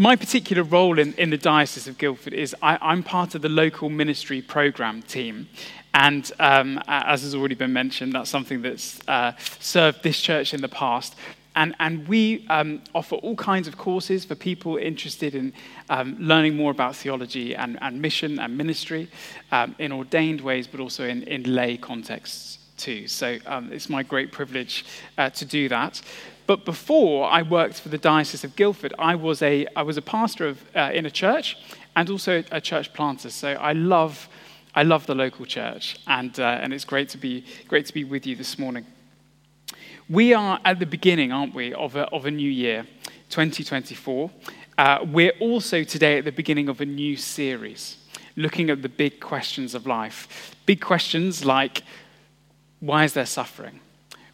my particular role in, in the Diocese of Guildford is I, am part of the local ministry program team. And um, as has already been mentioned, that's something that's uh, served this church in the past. And, and we um, offer all kinds of courses for people interested in um, learning more about theology and, and mission and ministry um, in ordained ways, but also in, in lay contexts too. So um, it's my great privilege uh, to do that. But before I worked for the Diocese of Guildford, I was a, I was a pastor of, uh, in a church and also a church planter. So I love, I love the local church, and, uh, and it's great to, be, great to be with you this morning. We are at the beginning, aren't we, of a, of a new year, 2024. Uh, we're also today at the beginning of a new series, looking at the big questions of life. Big questions like why is there suffering?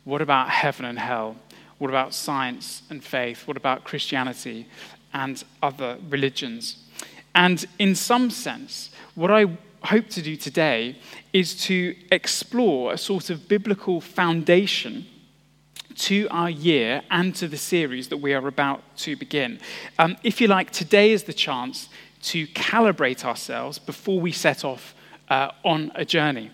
What about heaven and hell? What about science and faith? What about Christianity and other religions? And in some sense, what I hope to do today is to explore a sort of biblical foundation to our year and to the series that we are about to begin. Um, if you like, today is the chance to calibrate ourselves before we set off uh, on a journey.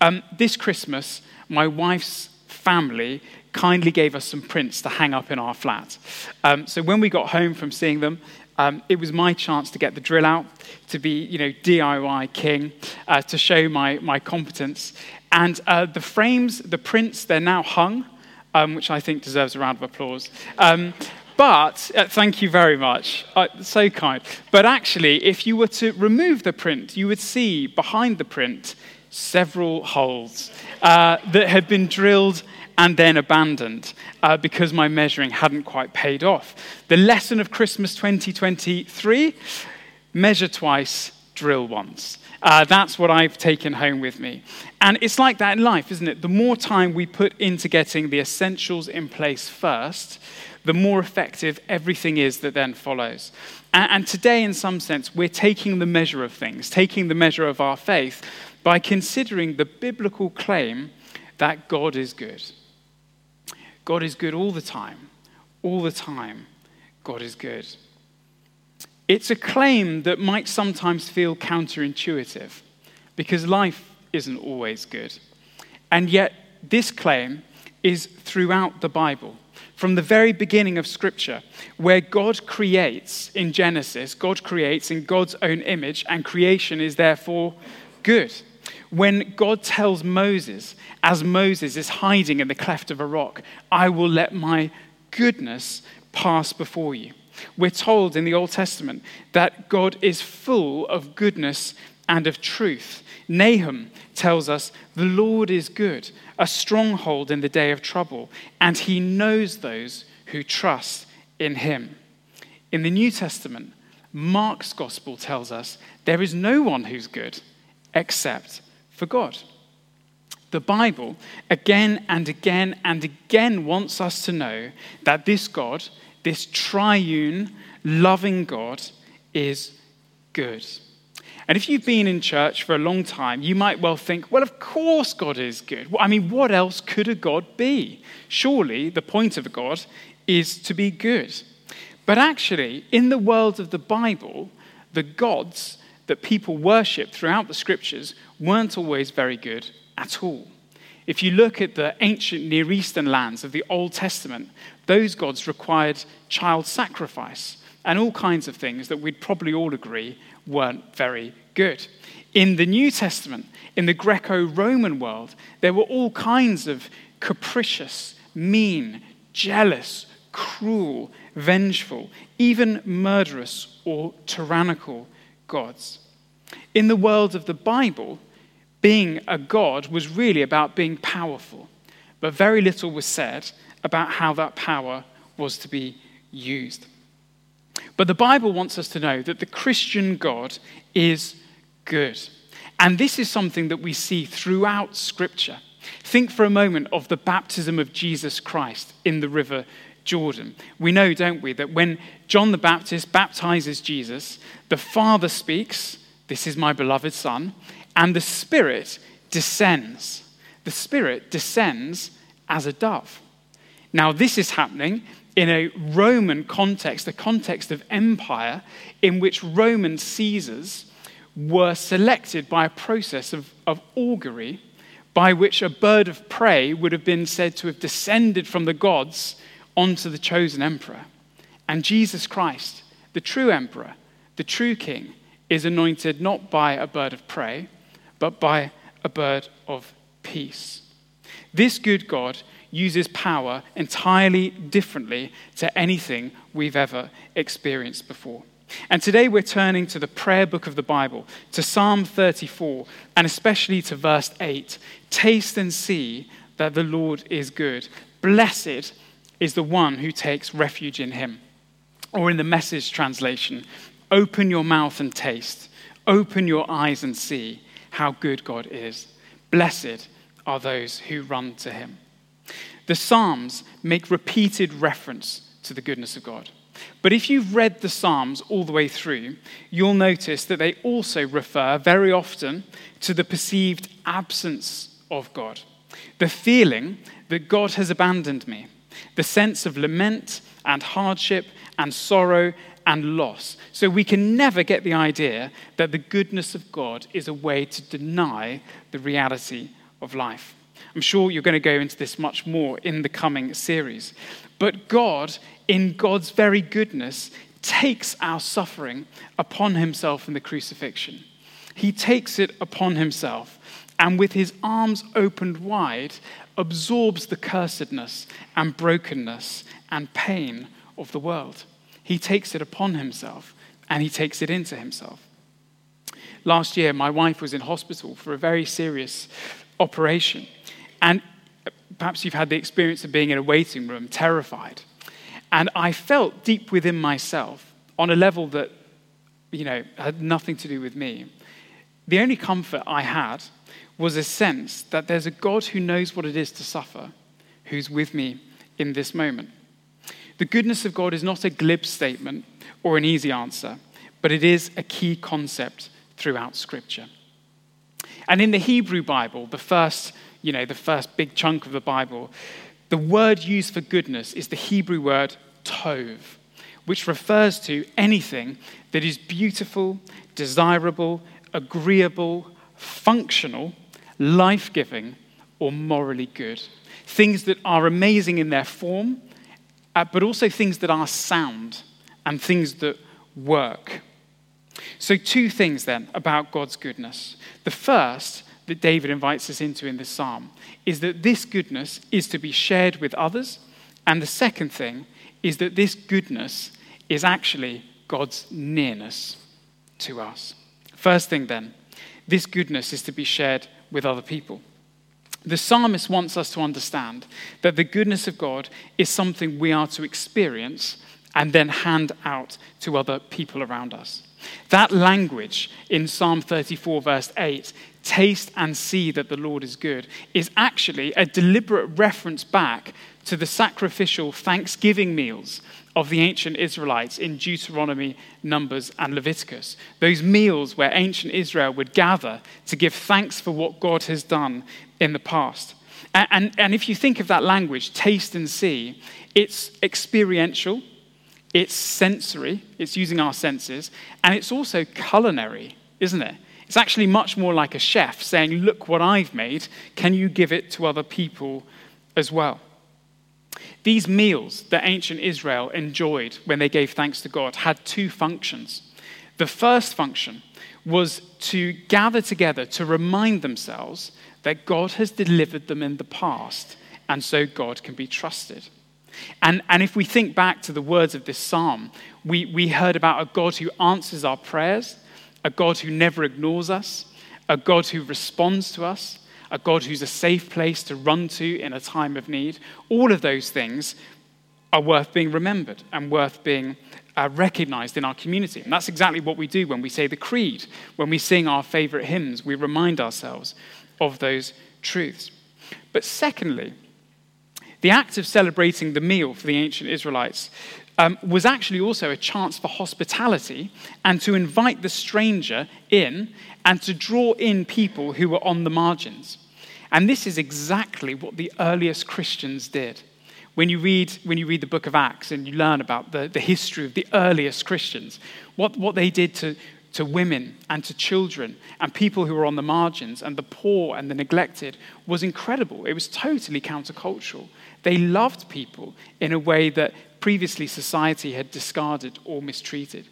Um, this Christmas, my wife's family kindly gave us some prints to hang up in our flat. Um, so when we got home from seeing them, um, it was my chance to get the drill out, to be, you know, DIY king, uh, to show my, my competence. And uh, the frames, the prints, they're now hung um, which I think deserves a round of applause. Um, but, uh, thank you very much. Uh, so kind. But actually, if you were to remove the print, you would see behind the print several holes uh, that had been drilled and then abandoned uh, because my measuring hadn't quite paid off. The lesson of Christmas 2023 measure twice, drill once. Uh, that's what I've taken home with me. And it's like that in life, isn't it? The more time we put into getting the essentials in place first, the more effective everything is that then follows. And, and today, in some sense, we're taking the measure of things, taking the measure of our faith by considering the biblical claim that God is good. God is good all the time. All the time, God is good. It's a claim that might sometimes feel counterintuitive because life isn't always good. And yet, this claim is throughout the Bible. From the very beginning of Scripture, where God creates in Genesis, God creates in God's own image, and creation is therefore good. When God tells Moses, as Moses is hiding in the cleft of a rock, I will let my goodness pass before you. We're told in the Old Testament that God is full of goodness and of truth. Nahum tells us the Lord is good, a stronghold in the day of trouble, and he knows those who trust in him. In the New Testament, Mark's gospel tells us there is no one who's good except for God. The Bible again and again and again wants us to know that this God this triune, loving God is good. And if you've been in church for a long time, you might well think, well, of course God is good. I mean, what else could a God be? Surely the point of a God is to be good. But actually, in the world of the Bible, the gods that people worship throughout the scriptures weren't always very good at all. If you look at the ancient Near Eastern lands of the Old Testament, those gods required child sacrifice and all kinds of things that we'd probably all agree weren't very good. In the New Testament, in the Greco Roman world, there were all kinds of capricious, mean, jealous, cruel, vengeful, even murderous or tyrannical gods. In the world of the Bible, being a god was really about being powerful, but very little was said about how that power was to be used. But the Bible wants us to know that the Christian God is good. And this is something that we see throughout Scripture. Think for a moment of the baptism of Jesus Christ in the river Jordan. We know, don't we, that when John the Baptist baptizes Jesus, the Father speaks, This is my beloved Son, and the Spirit descends. The Spirit descends as a dove. Now, this is happening in a Roman context, a context of empire, in which Roman Caesars were selected by a process of, of augury by which a bird of prey would have been said to have descended from the gods onto the chosen emperor. And Jesus Christ, the true emperor, the true king, is anointed not by a bird of prey, but by a bird of peace. This good God uses power entirely differently to anything we've ever experienced before. And today we're turning to the prayer book of the Bible, to Psalm 34, and especially to verse 8. Taste and see that the Lord is good. Blessed is the one who takes refuge in him. Or in the message translation, open your mouth and taste, open your eyes and see how good God is. Blessed are those who run to him. The Psalms make repeated reference to the goodness of God. But if you've read the Psalms all the way through, you'll notice that they also refer very often to the perceived absence of God, the feeling that God has abandoned me, the sense of lament and hardship and sorrow and loss. So we can never get the idea that the goodness of God is a way to deny the reality of life. I'm sure you're going to go into this much more in the coming series. But God, in God's very goodness, takes our suffering upon himself in the crucifixion. He takes it upon himself and, with his arms opened wide, absorbs the cursedness and brokenness and pain of the world. He takes it upon himself and he takes it into himself. Last year, my wife was in hospital for a very serious operation. And perhaps you've had the experience of being in a waiting room, terrified. And I felt deep within myself, on a level that, you know, had nothing to do with me. The only comfort I had was a sense that there's a God who knows what it is to suffer, who's with me in this moment. The goodness of God is not a glib statement or an easy answer, but it is a key concept throughout Scripture. And in the Hebrew Bible, the first you know, the first big chunk of the Bible, the word used for goodness is the Hebrew word tov, which refers to anything that is beautiful, desirable, agreeable, functional, life giving, or morally good. Things that are amazing in their form, uh, but also things that are sound and things that work. So, two things then about God's goodness. The first that David invites us into in this psalm is that this goodness is to be shared with others. And the second thing is that this goodness is actually God's nearness to us. First thing, then, this goodness is to be shared with other people. The psalmist wants us to understand that the goodness of God is something we are to experience and then hand out to other people around us. That language in Psalm 34, verse 8, taste and see that the Lord is good, is actually a deliberate reference back to the sacrificial thanksgiving meals of the ancient Israelites in Deuteronomy, Numbers, and Leviticus. Those meals where ancient Israel would gather to give thanks for what God has done in the past. And, and, and if you think of that language, taste and see, it's experiential it's sensory, it's using our senses, and it's also culinary, isn't it? It's actually much more like a chef saying, Look what I've made, can you give it to other people as well? These meals that ancient Israel enjoyed when they gave thanks to God had two functions. The first function was to gather together to remind themselves that God has delivered them in the past, and so God can be trusted. And, and if we think back to the words of this psalm, we, we heard about a God who answers our prayers, a God who never ignores us, a God who responds to us, a God who's a safe place to run to in a time of need. All of those things are worth being remembered and worth being uh, recognized in our community. And that's exactly what we do when we say the creed, when we sing our favorite hymns, we remind ourselves of those truths. But secondly, the act of celebrating the meal for the ancient Israelites um, was actually also a chance for hospitality and to invite the stranger in and to draw in people who were on the margins. And this is exactly what the earliest Christians did. When you read, when you read the book of Acts and you learn about the, the history of the earliest Christians, what, what they did to, to women and to children and people who were on the margins and the poor and the neglected was incredible. It was totally countercultural. They loved people in a way that previously society had discarded or mistreated.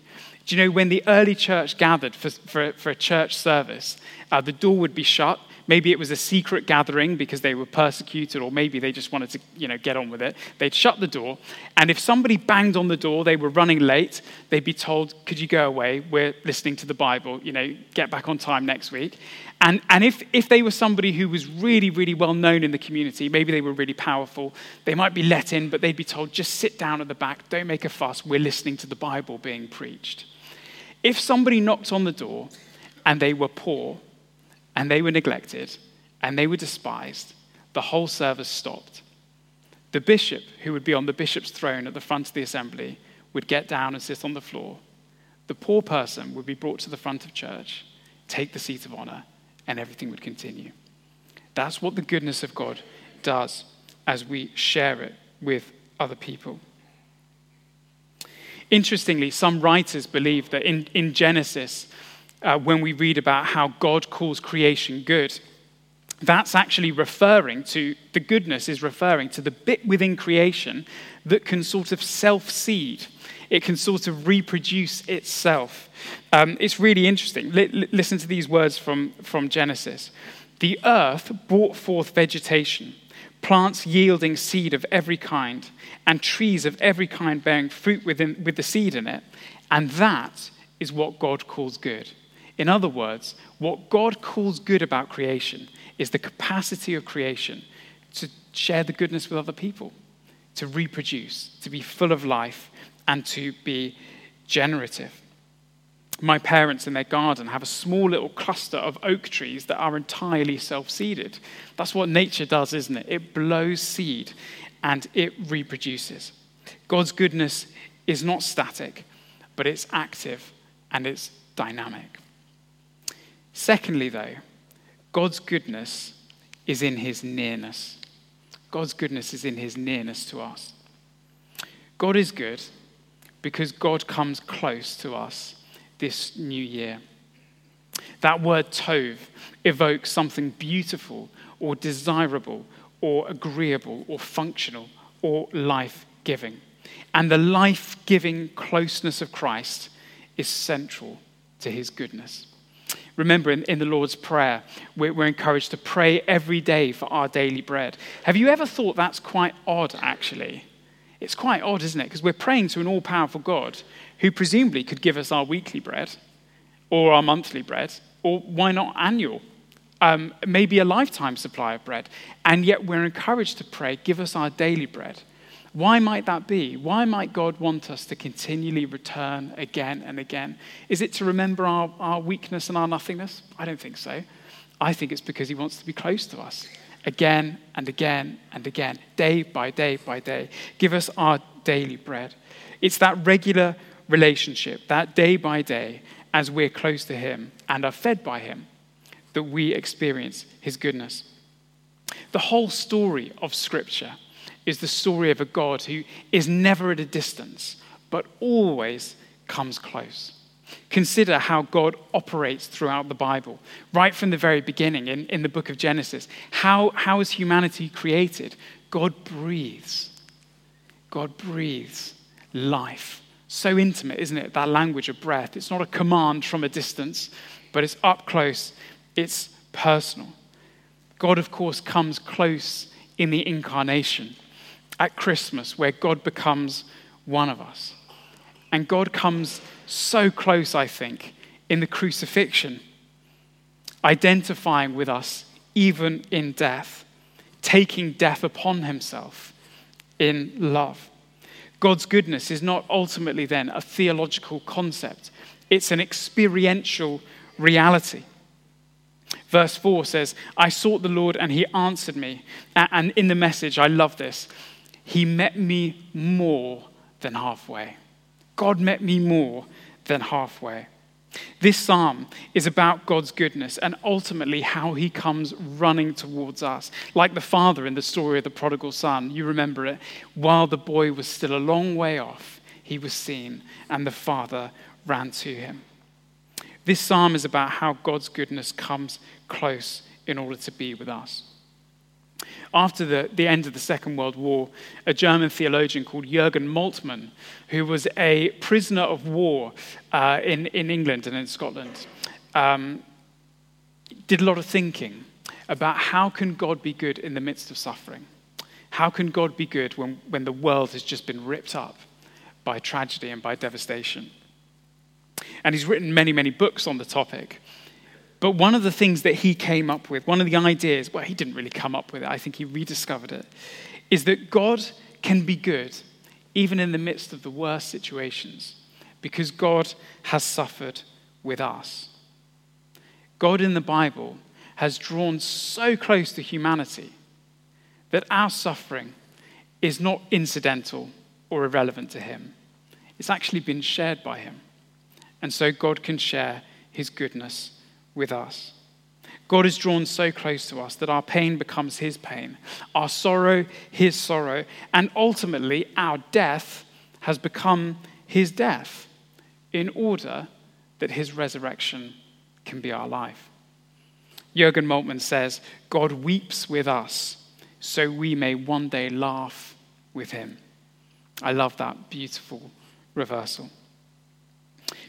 Do you know when the early church gathered for, for, for a church service, uh, the door would be shut Maybe it was a secret gathering because they were persecuted, or maybe they just wanted to, you know, get on with it. They'd shut the door, and if somebody banged on the door, they were running late. They'd be told, "Could you go away? We're listening to the Bible. You know, get back on time next week." And, and if, if they were somebody who was really, really well known in the community, maybe they were really powerful, they might be let in, but they'd be told, just sit down at the back, don't make a fuss, we're listening to the Bible being preached. If somebody knocked on the door and they were poor, and they were neglected and they were despised, the whole service stopped. The bishop, who would be on the bishop's throne at the front of the assembly, would get down and sit on the floor. The poor person would be brought to the front of church, take the seat of honor, and everything would continue. That's what the goodness of God does as we share it with other people. Interestingly, some writers believe that in, in Genesis, uh, when we read about how God calls creation good, that's actually referring to, the goodness is referring to the bit within creation that can sort of self seed. It can sort of reproduce itself. Um, it's really interesting. L- listen to these words from, from Genesis. The earth brought forth vegetation, plants yielding seed of every kind, and trees of every kind bearing fruit within, with the seed in it. And that is what God calls good. In other words, what God calls good about creation is the capacity of creation to share the goodness with other people, to reproduce, to be full of life, and to be generative. My parents in their garden have a small little cluster of oak trees that are entirely self seeded. That's what nature does, isn't it? It blows seed and it reproduces. God's goodness is not static, but it's active and it's dynamic. Secondly, though, God's goodness is in his nearness. God's goodness is in his nearness to us. God is good because God comes close to us this new year. That word tov evokes something beautiful or desirable or agreeable or functional or life giving. And the life giving closeness of Christ is central to his goodness. Remember, in, in the Lord's Prayer, we're, we're encouraged to pray every day for our daily bread. Have you ever thought that's quite odd, actually? It's quite odd, isn't it? Because we're praying to an all powerful God who presumably could give us our weekly bread or our monthly bread, or why not annual? Um, maybe a lifetime supply of bread. And yet we're encouraged to pray, give us our daily bread. Why might that be? Why might God want us to continually return again and again? Is it to remember our, our weakness and our nothingness? I don't think so. I think it's because He wants to be close to us again and again and again, day by day by day. Give us our daily bread. It's that regular relationship, that day by day, as we're close to Him and are fed by Him, that we experience His goodness. The whole story of Scripture is the story of a God who is never at a distance, but always comes close. Consider how God operates throughout the Bible, right from the very beginning in, in the book of Genesis. How, how is humanity created? God breathes. God breathes life. So intimate, isn't it? That language of breath. It's not a command from a distance, but it's up close, it's personal. God, of course, comes close in the incarnation at Christmas where God becomes one of us. And God comes so close, I think, in the crucifixion, identifying with us even in death, taking death upon himself in love. God's goodness is not ultimately then a theological concept, it's an experiential reality. Verse 4 says, I sought the Lord and he answered me. And in the message, I love this. He met me more than halfway. God met me more than halfway. This psalm is about God's goodness and ultimately how he comes running towards us. Like the father in the story of the prodigal son, you remember it. While the boy was still a long way off, he was seen, and the father ran to him. This psalm is about how God's goodness comes close in order to be with us. After the, the end of the Second World War, a German theologian called Jürgen Moltmann, who was a prisoner of war uh, in, in England and in Scotland, um, did a lot of thinking about how can God be good in the midst of suffering? How can God be good when, when the world has just been ripped up by tragedy and by devastation? And he's written many, many books on the topic. But one of the things that he came up with, one of the ideas, well, he didn't really come up with it, I think he rediscovered it, is that God can be good even in the midst of the worst situations because God has suffered with us. God in the Bible has drawn so close to humanity that our suffering is not incidental or irrelevant to him. It's actually been shared by him. And so God can share his goodness with us. God is drawn so close to us that our pain becomes his pain, our sorrow, his sorrow, and ultimately our death has become his death in order that his resurrection can be our life. Jürgen Moltmann says, God weeps with us so we may one day laugh with him. I love that beautiful reversal.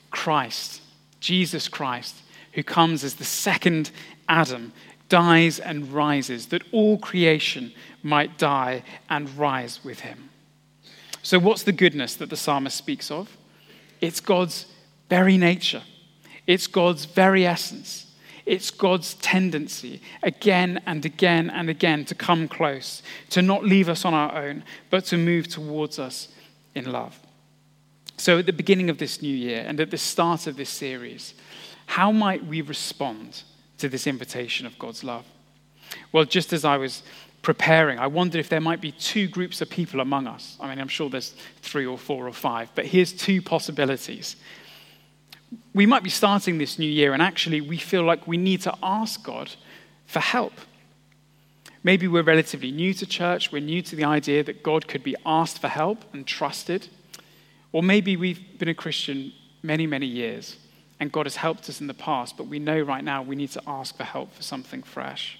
Christ, Jesus Christ, who comes as the second Adam, dies and rises, that all creation might die and rise with him. So, what's the goodness that the psalmist speaks of? It's God's very nature, it's God's very essence. It's God's tendency again and again and again to come close, to not leave us on our own, but to move towards us in love. So, at the beginning of this new year and at the start of this series, how might we respond to this invitation of God's love? Well, just as I was preparing, I wondered if there might be two groups of people among us. I mean, I'm sure there's three or four or five, but here's two possibilities. We might be starting this new year, and actually, we feel like we need to ask God for help. Maybe we're relatively new to church, we're new to the idea that God could be asked for help and trusted. Or maybe we've been a Christian many, many years and God has helped us in the past, but we know right now we need to ask for help for something fresh.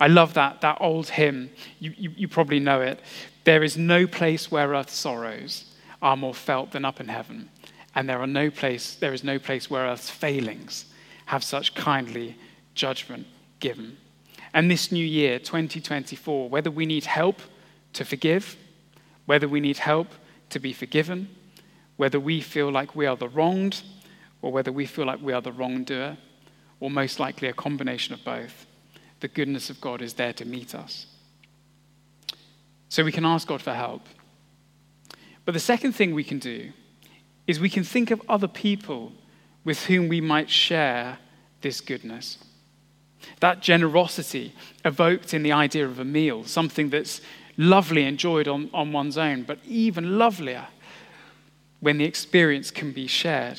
I love that, that old hymn. You, you, you probably know it. There is no place where earth's sorrows are more felt than up in heaven. And there, are no place, there is no place where earth's failings have such kindly judgment given. And this new year, 2024, whether we need help to forgive, whether we need help to be forgiven, whether we feel like we are the wronged or whether we feel like we are the wrongdoer, or most likely a combination of both, the goodness of God is there to meet us. So we can ask God for help. But the second thing we can do is we can think of other people with whom we might share this goodness. That generosity evoked in the idea of a meal, something that's lovely enjoyed on, on one's own, but even lovelier when the experience can be shared.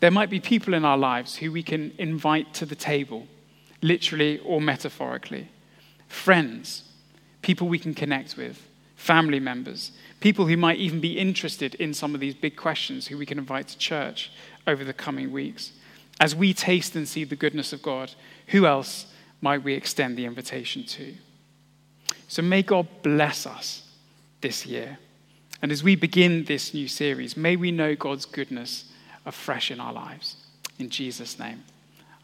There might be people in our lives who we can invite to the table, literally or metaphorically. Friends, people we can connect with, family members, people who might even be interested in some of these big questions who we can invite to church over the coming weeks. As we taste and see the goodness of God, who else might we extend the invitation to? So may God bless us this year. And as we begin this new series, may we know God's goodness afresh in our lives. In Jesus' name,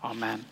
amen.